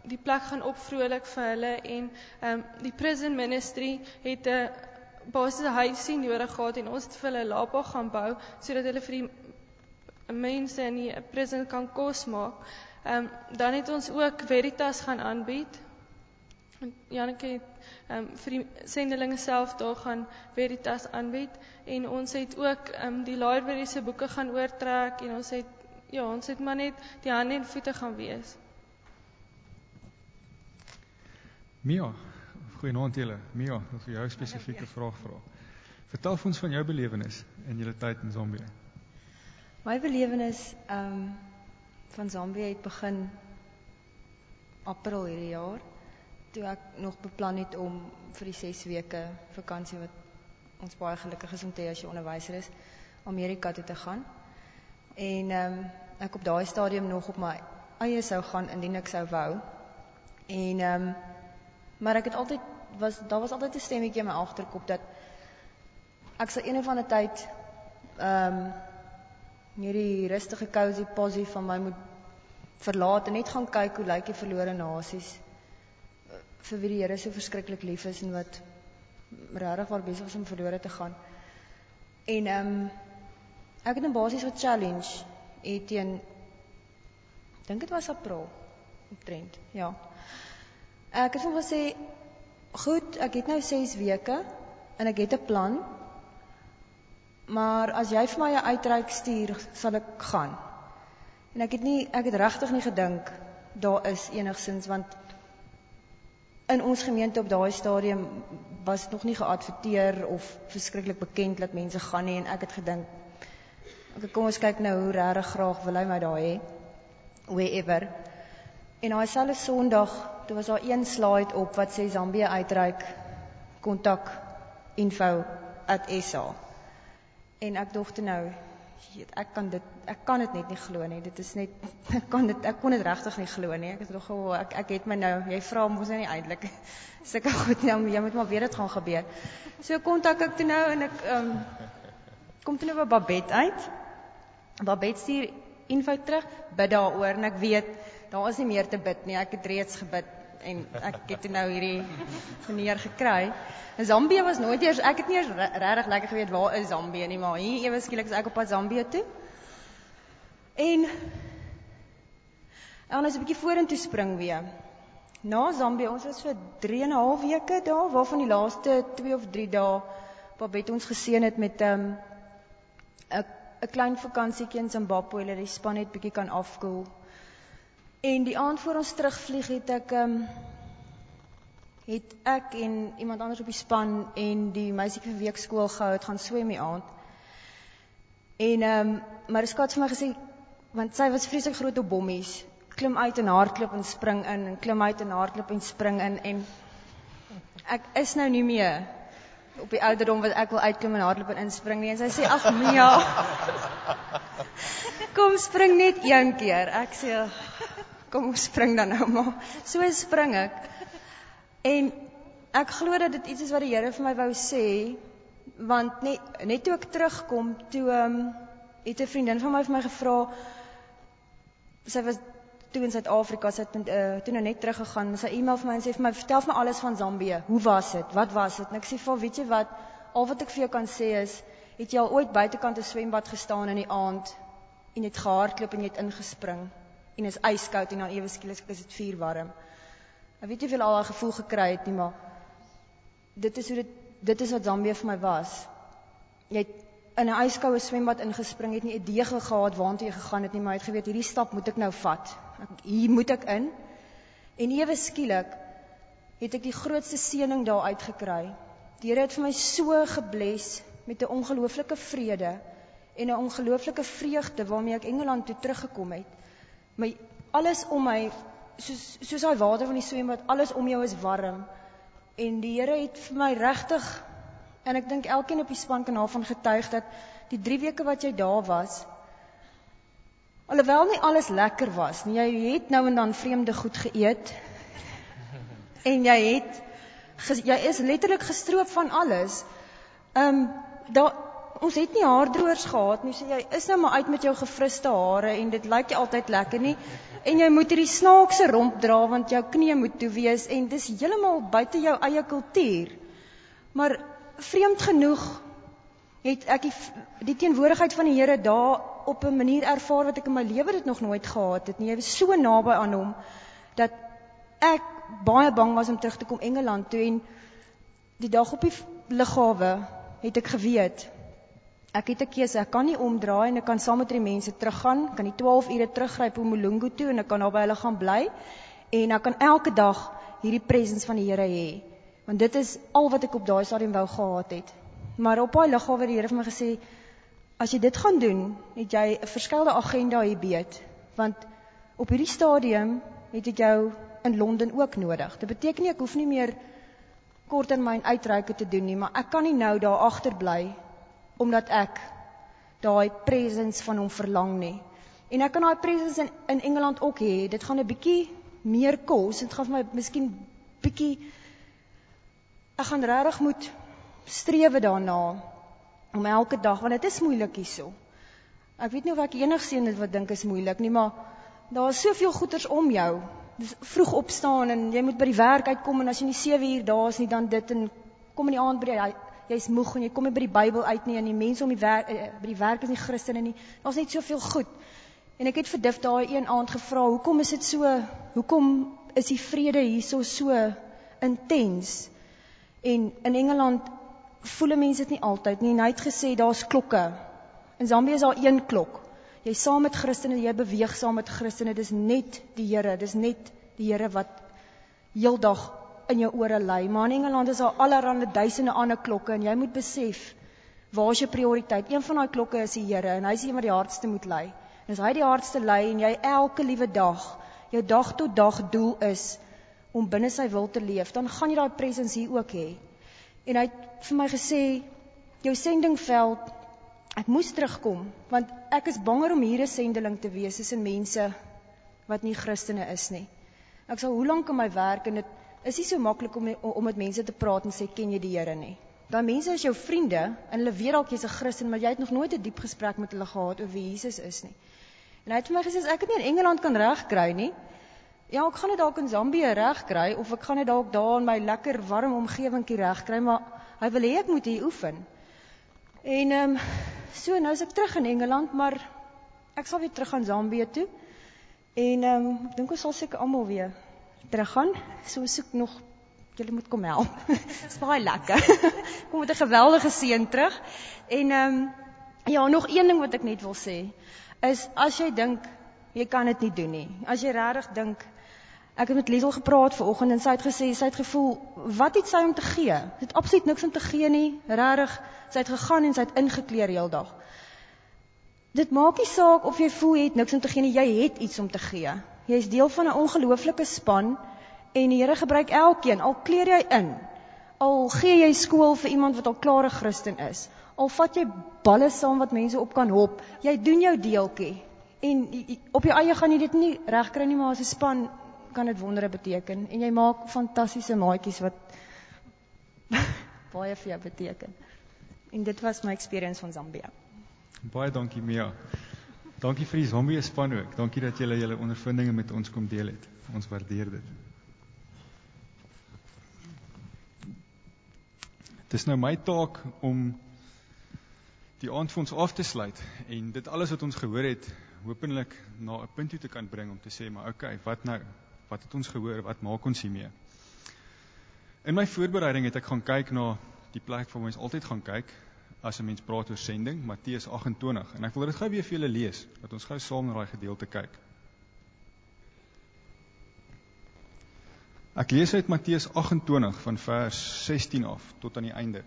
K: die plek gaan opvrolik vir hulle en ehm um, die prison ministry het 'n basiese huisie nodig gehad en ons het vir hulle lapa gaan bou sodat hulle vir die mense in die prison kan kos maak. Ehm um, dan het ons ook Veritas gaan aanbied. Janeke het ehm um, vir die sendelinge self daar gaan Veritas aanbied en ons het ook ehm um, die library se boeke gaan oortrek en ons het ja, ons het maar net die hande en voete gaan wees.
D: Mia, goeienaand julle. Mia, ek wil vir jou 'n spesifieke vraag vra. Vertel ons van jou belewenis in julle tyd in Zambië.
L: My belewenis ehm um, van Zambië het begin April hierdie jaar toe ek nog beplan het om vir die 6 weke vakansie wat ons baie gelukkig is om te hê as jy onderwyser is, Amerika toe te gaan. En ehm um, ek op daai stadium nog op my eie sou gaan indien ek sou wou. En ehm um, Maar ek het altyd was daar was altyd 'n stemmetjie in my agterkop dat ek sal een of ander tyd ehm um, hierdie rustige cozy posie van my moet verlaat en net gaan kyk hoe lyk die verlore nasies vir wie die Here so verskriklik lief is en wat regtig waar besig is om verlore te gaan. En ehm um, ek het 'n basiese challenge het teen dink dit was April omtrent. Ja. Ek het hom gesê, "Goed, ek het nou 6 weke en ek het 'n plan. Maar as jy vir my 'n uitreik stuur, sal ek gaan." En ek het nie ek het regtig nie gedink daar is enigsins want in ons gemeente op daai stadium was dit nog nie geadverteer of verskriklik bekend dat mense gaan nie en ek het gedink okay, kom ons kyk nou hoe regtig graag wil hy my daar hê. Wherever. En daai selfde Sondag Toe was daar een slide op wat sê Zambia uitreik kontak info @sa. En ek dink toe nou, weet, ek kan dit ek kan dit net nie glo nie. Dit is net ek kan dit ek kon dit regtig nie glo nie. Ek het nog gehoor ek ek het my nou, jy vra mos nou nie eintlik. Sulke goed nou, jy moet maar weet dit gaan gebeur. So kontak ek toe nou en ek um, kom toe nou by Babet uit. Babet stuur info terug, bid daaroor en ek weet daar is nie meer te bid nie. Ek het reeds gebid en ek het nou hierdie meneer gekry. En Zambië was nooit eers ek het nie eers regtig lekker geweet waar is Zambië nie, maar hier ewe skielik is ek op pad Zambië toe. En en as 'n bietjie vorentoe spring weer. na Zambië, ons was vir 3 en 'n half weke daar, waarvan die laaste 2 of 3 dae Babet ons geseën het met 'n um, 'n klein vakansietjie in Zimbabwe, hulle die span net bietjie kan afkoel. En die aand voor ons terugvlieg het ek ehm um, het ek en iemand anders op die span en die meisie vir week skool gehou het gaan swem die aand. En ehm um, maar skat vir my gesê want sy was vreeslik groot op bommies. Klim uit en hardloop en spring in en klim uit en hardloop en spring in en ek is nou nie meer op die ouderdom wat ek wil uitklim en hardloop en inspring nie en sy sê ag Mia kom spring net een keer ek sê kom spring dan nou maar. So spring ek. En ek glo dat dit iets is wat die Here vir my wou sê want net net toe ek terugkom toe ehm um, het 'n vriendin van my vir my gevra sy was toe in Suid-Afrika sy het uh, toe nou net teruggegaan sy e-mail vir my en sê vir my vertel my alles van Zambië. Hoe was dit wat was dit en ek sê vir weet jy wat? Al wat ek vir jou kan sê is het jy al ooit buitekant 'n swembad gestaan in die aand en het gehardloop en jy het ingespring en is yskoud en dan ewe skielik is dit vuur warm ek weet nie of jy al daai gevoel gekry het nie maar dit is hoe dit dit is wat Zambië vir my was. Jy het in 'n yskoue swembad ingespring, het nie 'n idee gehad waartoe jy gegaan het nie, maar jy het geweet hierdie stap moet ek nou vat. Ek, hier moet ek in. En ewe skielik het ek die grootste seëning daar uitgekry. Die Here het vir my so gebless met 'n ongelooflike vrede en 'n ongelooflike vreugde waarmee ek Engeland toe teruggekom het. My alles om my soos soos daai water van die swembad, alles om jou is warm. En die Here het vir my regtig en ek dink elkeen op die span kan daarvan getuig dat die 3 weke wat jy daar was alhoewel nie alles lekker was nie, jy het nou en dan vreemde goed geëet. En jy het jy is letterlik gestroop van alles. Ehm um, daar ons het nie haardroërs gehad nie. So jy is nou maar uit met jou gefriste hare en dit lyk nie altyd lekker nie. En jy moet hierdie snaakse romp dra want jou knie moet toe wees en dis heeltemal buite jou eie kultuur. Maar vreemd genoeg het ek die, die teenwoordigheid van die Here daar op 'n manier ervaar wat ek in my lewe dit nog nooit gehad het nie. Jy was so naby aan hom dat ek baie bang was om terug te kom Engeland toe en die dag op die lughawe het ek geweet Ek het 'n keuse, ek kan nie omdraai en ek kan saam met die mense teruggaan, kan die 12 ure teruggryp om Molungu toe en ek kan daar by hulle gaan bly en ek kan elke dag hierdie presence van die Here hê. Want dit is al wat ek op daai stadium wou gehad het. Maar op daai lughawe het die Here vir my gesê, as jy dit gaan doen, het jy 'n verskillende agenda hier beet, want op hierdie stadium het ek jou in Londen ook nodig. Dit beteken nie ek hoef nie meer korttermyn uitreike te doen nie, maar ek kan nie nou daar agter bly omdat ek daai presence van hom verlang nie. En ek kan daai presence in in Engeland ook hê. Dit gaan 'n bietjie meer kos. Dit gaan vir my miskien bietjie ek gaan regtig moet strewe daarna om elke dag want dit is moeilik hierso. Ek weet nie of ek enigsins dit wat dink is moeilik nie, maar daar is soveel goeters om jou. Dis vroeg opstaan en jy moet by die werk uitkom en as jy nie 7 uur daar is nie dan dit en kom in die aand by die jy's moeg en jy kom nie by die Bybel uit nie en die mense om die werk uh, by die werk is nie Christene nie. Daar's net soveel goed. En ek het vir Dif daai een aand gevra, hoekom is dit so? Hoekom is die vrede hierso so intens? En in Engeland voel mense dit nie altyd nie. Hy het gesê daar's klokke. In Zambië is daar een klok. Jy saam met Christene, jy beweeg saam met Christene. Dis net die Here, dis net die Here wat heeldag in jou ore lei. Maar in Engeland is daar allerlei duisende ander klokke en jy moet besef waar is jou prioriteit? Een van daai klokke is die Here en hy is die een wat die hardste moet lei. En as hy die hardste lei en jy elke liewe dag jou dag tot dag doel is om binne sy wil te leef, dan gaan jy daai presence hier ook hê. En hy het vir my gesê jou sendingveld ek moes terugkom want ek is banger om hier 'n sendeling te wees tussen mense wat nie Christene is nie. Ek sal hoe lank in my werk en dit is nie so maklik om om met mense te praat en sê ken jy die Here nie. Dan mense is jou vriende en hulle weet dalk jy's 'n Christen, maar jy het nog nooit 'n diep gesprek met hulle gehad oor wie Jesus is nie. En hy het vir my gesê ek het nie in Engeland kan regkry nie. Ja, ek gaan dit dalk in Zambië regkry of ek gaan dit dalk daar in my lekker warm omgewingkie regkry, maar hy wil hê ek moet hier oefen. En ehm um, so nou is ek terug in Engeland, maar ek sal weer terug aan Zambië toe. En ehm um, ek dink ons sal seker almal weer teruggaan. So soek nog julle moet kom help. Dit's baie lekker. kom met 'n geweldige seën terug. En ehm um, ja, nog een ding wat ek net wil sê is as jy dink jy kan dit nie doen nie. As jy regtig dink Ek het met Liesel gepraat vanoggend en sy het gesê sy het gevoel wat het sy om te gee? Het absoluut niks om te gee nie. Regtig, sy het gegaan en sy het ingekleer heeldag. Dit maak nie saak of jy voel jy het niks om te gee nie, jy het iets om te gee. Jy is deel van 'n ongelooflike span en die Here gebruik elkeen. Al kleer jy in, al gee jy skool vir iemand wat al klare Christen is, al vat jy balle saam wat mense op kan hop, jy doen jou deeltjie. En op jou eie gaan jy dit nie regkry nie, maar as 'n span kan dit wondere beteken en jy maak fantastiese maatjies wat baie vir jou beteken. En dit was my experience van Zambia.
D: Baie dankie Mia. Dankie vir die Zambia span ook. Dankie dat julle julle ondervindinge met ons kom deel het. Ons waardeer dit. Dit is nou my taak om die aand vir ons af te sluit en dit alles wat ons gehoor het hopelik na 'n punt toe te kan bring om te sê maar okay, wat nou? Wat het ons gehoor? Wat maak ons hiermee? In my voorbereiding het ek gaan kyk na die plek waar mens altyd gaan kyk as 'n mens praat oor sending, Matteus 28. En ek wil dit gou weer vir julle lees, dat ons gou saam na daai gedeelte kyk. Ek lees uit Matteus 28 van vers 16 af tot aan die einde.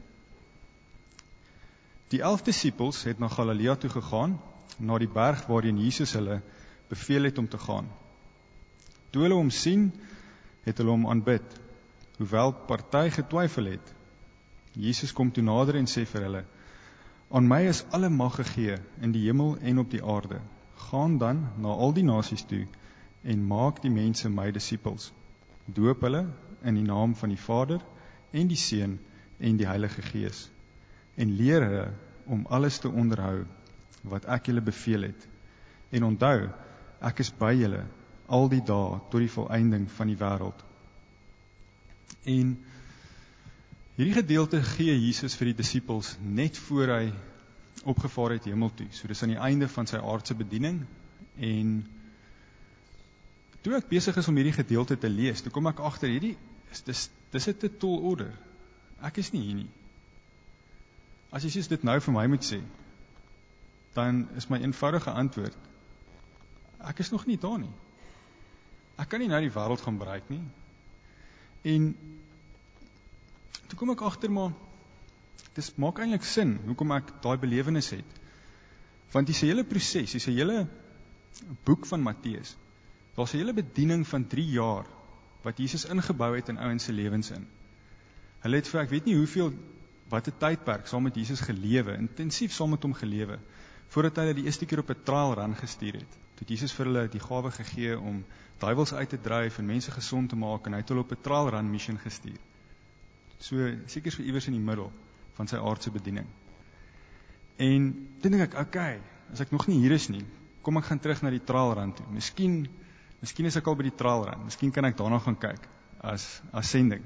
D: Die 11 disippels het na Galilea toe gegaan, na die berg waarheen Jesus hulle beveel het om te gaan. Toe hulle hom sien, het hulle hom aanbid. Hoewel party getwyfel het. Jesus kom toe nader en sê vir hulle: "Aan my is alle mag gegee in die hemel en op die aarde. Gaan dan na al die nasies toe en maak die mense my disippels. Doop hulle in die naam van die Vader en die Seun en die Heilige Gees en leer hulle om alles te onderhou wat ek julle beveel het. En onthou, ek is by julle al die dae tot die volëinding van die wêreld. En hierdie gedeelte gee Jesus vir die disippels net voor hy opgevaar het hemel toe. So dis aan die einde van sy aardse bediening en toe ek besig is om hierdie gedeelte te lees, toe kom ek agter hierdie is dis dis 'n tall order. Ek is nie hier nie. As jy sies dit nou vir my moet sê, dan is my eenvoudige antwoord ek is nog nie daar nie. Ek kan nie nou die wêreld gaan bereik nie. En toe kom ek agter maar dis maak eintlik sin hoekom ek daai belewenis het. Want dis 'n hele proses, dis 'n hele boek van Matteus. Daar's 'n hele bediening van 3 jaar wat Jesus ingebou het in ouens se lewens in. Hulle het vir ek weet nie hoeveel wat 'n tydperk saam met Jesus gelewe, intensief saam met hom gelewe voordat hy die eerste keer op 'n trial run gestuur het. Toe Jesus vir hulle die gawe gegee om duiwels uit te dryf en mense gesond te maak en hy het hulle op 'n trial run mission gestuur. So seker so iewers in die middel van sy aardse bediening. En toe dink ek, okay, as ek nog nie hier is nie, kom ek gaan terug na die trial run toe. Miskien miskien is ek al by die trial run. Miskien kan ek daarna gaan kyk as as sending.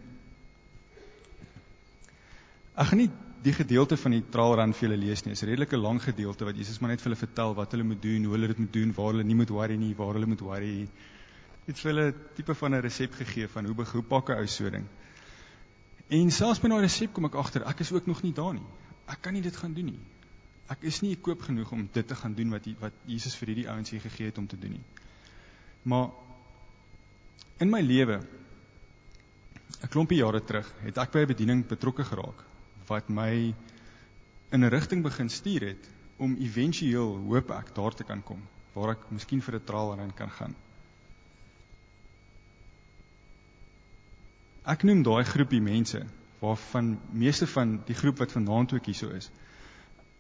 D: Ek gaan nie die gedeelte van die trial run vir julle lees nie. Dit is 'n redelike lang gedeelte wat Jesus maar net vir hulle vertel wat hulle moet doen, hoe hulle dit moet doen, waar hulle nie moet worry nie, waar hulle moet worry het vir hulle tipe van 'n resep gegee van hoe hoe pak 'n ou so ding. En selfs met daai resep kom ek agter, ek is ook nog nie daar nie. Ek kan nie dit gaan doen nie. Ek is nie ekoop genoeg om dit te gaan doen wat wat Jesus vir hierdie ouens hier gegee het om te doen nie. Maar in my lewe 'n klompie jare terug het ek by 'n bediening betrokke geraak wat my in 'n rigting begin stuur het om éventueel hoop ek daar te kan kom waar ek miskien vir 'n traal aan kan gaan. Ek noem daai groepie mense waarvan meeste van die groep wat vanaand ook hierso is,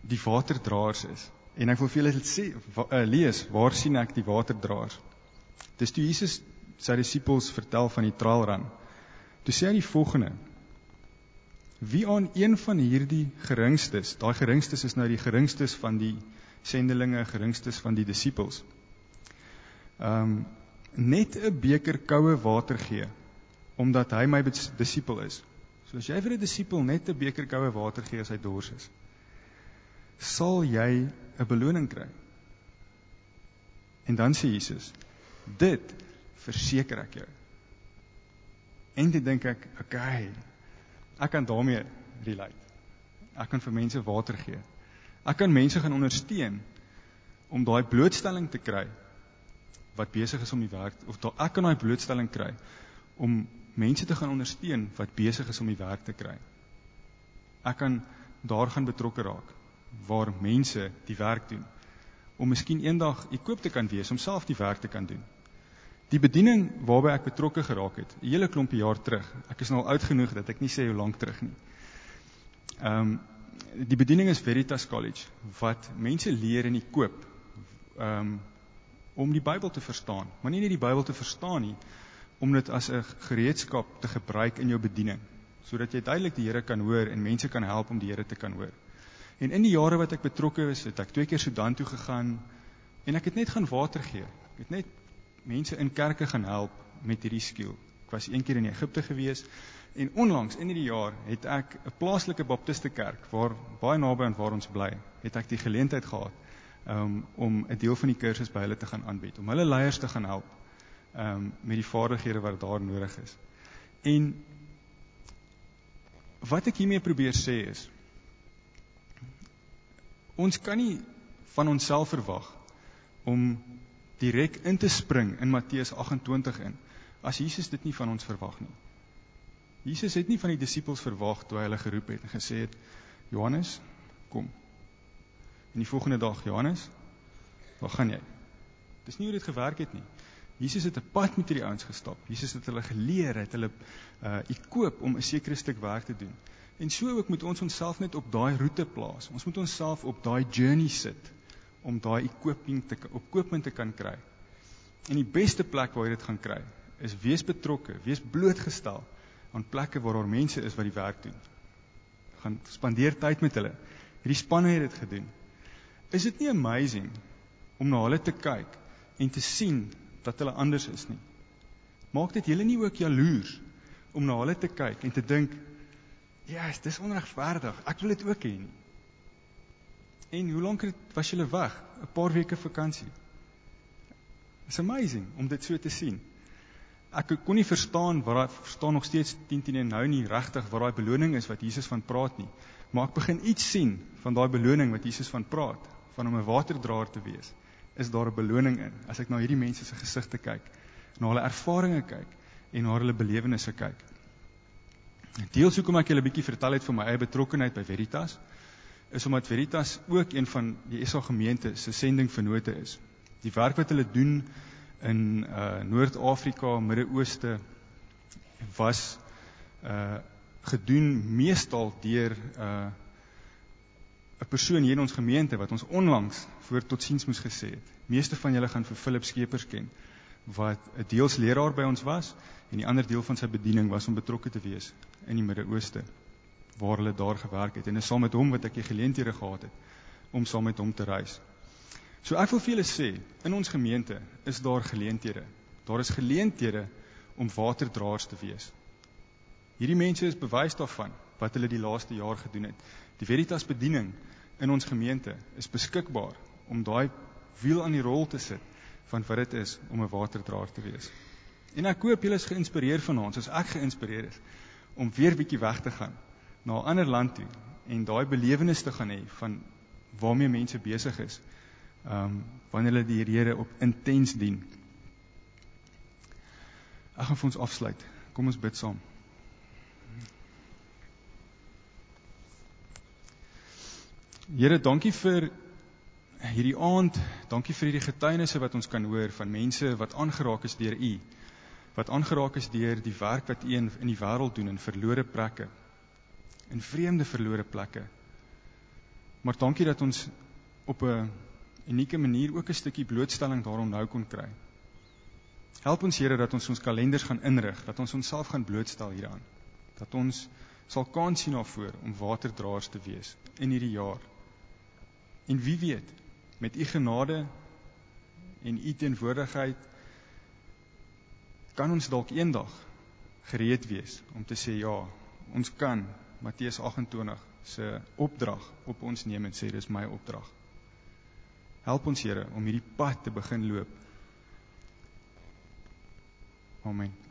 D: die waterdraers is. En ek wil vir julle sê uh, lees, waar sien ek die waterdraers? Dis toe Jesus sy disippels vertel van die traalran. Toe sê hy die volgende: Wie aan een van hierdie geringstes, daai geringstes is nou die geringstes van die sendelinge, geringstes van die disippels. Ehm um, net 'n beker koue water gee omdat hy my disipel is. So as jy vir 'n disipel net 'n beker koue water gee as hy dors is, sal jy 'n beloning kry. En dan sê Jesus: "Dit verseker ek jou." En dit dink ek, okay. Ek kan daarmee relate. Ek kan vir mense water gee. Ek kan mense gaan ondersteun om daai blootstelling te kry wat besig is om die werk of da, ek kan daai blootstelling kry om mense te gaan ondersteun wat besig is om die werk te kry. Ek kan daar gaan betrokke raak waar mense die werk doen om miskien eendag ekoop te kan wees om self die werk te kan doen. Die bediening waarby ek betrokke geraak het, 'n hele klompie jaar terug. Ek is nou al oud genoeg dat ek nie sê hoe lank terug nie. Ehm um, die bediening is Veritas College wat mense leer en koop ehm um, om die Bybel te verstaan, maar nie net die Bybel te verstaan nie, om dit as 'n gereedskap te gebruik in jou bediening, sodat jy duidelik die Here kan hoor en mense kan help om die Here te kan hoor. En in die jare wat ek betrokke was, het ek twee keer Sudan toe gegaan en ek het net gaan water gee. Ek het net mense in kerke gaan help met hierdie skill. Ek was een keer in Egipte gewees en onlangs in hierdie jaar het ek 'n plaaslike baptiste kerk waar baie naby aan waar ons bly, het ek die geleentheid gehad um, om 'n deel van die kursus by hulle te gaan aanbied, om hulle leiers te gaan help um, met die vaardighede wat daar nodig is. En wat ek hiermee probeer sê is ons kan nie van onsself verwag om direk in te spring in Matteus 28 in as Jesus dit nie van ons verwag nie. Jesus het nie van die disippels verwag toe hy hulle geroep het en gesê het Johannes, kom. En die volgende dag, Johannes, waar gaan jy? Dis nie hoe dit gewerk het nie. Jesus het 'n pad met hierdie ouens gestap. Jesus het hulle geleer, het hulle uh ekoop om 'n sekere stuk werk te doen. En so ook moet ons onsself net op daai roete plaas. Ons moet onsself op daai journey sit om daai equipping te opkooping te kan kry. En die beste plek waar jy dit gaan kry, is wees betrokke, wees blootgestel aan plekke waar daar mense is wat die werk doen. Gaan spandeer tyd met hulle. Hierdie spanne het dit gedoen. Is dit nie amazing om na hulle te kyk en te sien dat hulle anders is nie? Maak dit julle nie ook jaloers om na hulle te kyk en te dink, "Ja, yes, dis onregverdig. Ek wil dit ook hê nie." En hoe lank was julle weg? 'n Paar weke vakansie. It's amazing om dit so te sien. Ek kon nie verstaan wat daai verstaan nog steeds 10 10 en nou nie regtig wat daai beloning is wat Jesus van praat nie. Maar ek begin iets sien van daai beloning wat Jesus van praat, van om 'n waterdraer te wees. Is daar 'n beloning in as ek na hierdie mense se gesigte kyk, na hulle ervarings kyk en na hulle belewennisse kyk. Deels hoekom ek julle 'n bietjie vertel het van my eie betrokkeheid by Veritas is omdat Veritas ook een van die SA gemeente se sendingvennote is. Die werk wat hulle doen in uh Noord-Afrika, Midde-Ooste was uh gedoen meestal deur uh 'n persoon hier in ons gemeente wat ons onlangs voor totsiens moes gesê het. Meeste van julle gaan vir Philip Skeepers ken wat 'n deels leraar by ons was en die ander deel van sy bediening was om betrokke te wees in die Midde-Ooste waar hulle daar gewerk het en is saam met hom wat ek die geleenthede gehad het om saam met hom te reis. So ek wil vir julle sê, in ons gemeente is daar geleenthede. Daar is geleenthede om waterdraers te wees. Hierdie mense is bewys daarvan wat hulle die laaste jaar gedoen het. Die Veritas bediening in ons gemeente is beskikbaar om daai wiel aan die rol te sit van wat dit is om 'n waterdraer te wees. En ek hoop julle is geïnspireer van ons, as ek geïnspireer is om weer bietjie weg te gaan na 'n ander land toe en daai belewenis te gaan hê van waarmee mense besig is ehm um, wanneer hulle die Here op intens dien. Ek gaan vir ons afsluit. Kom ons bid saam. Here, dankie vir hierdie aand. Dankie vir hierdie getuienisse wat ons kan hoor van mense wat aangeraak is deur U. Wat aangeraak is deur die werk wat U in die wêreld doen in verlore plekke. In vreemde verlore plekke. Maar dankie dat ons op 'n unieke manier ook 'n stukkie blootstelling daarom nou kon kry. Help ons Here dat ons ons kalenders gaan inrig, dat ons onsself gaan blootstel hieraan. Dat ons sal kans sien daarvoor om waterdraers te wees in hierdie jaar. En wie weet, met u genade en u teenwoordigheid kan ons dalk eendag gereed wees om te sê ja, ons kan Matteus 28 se opdrag op ons neem en sê dis my opdrag. Help ons Here om hierdie pad te begin loop. Amen.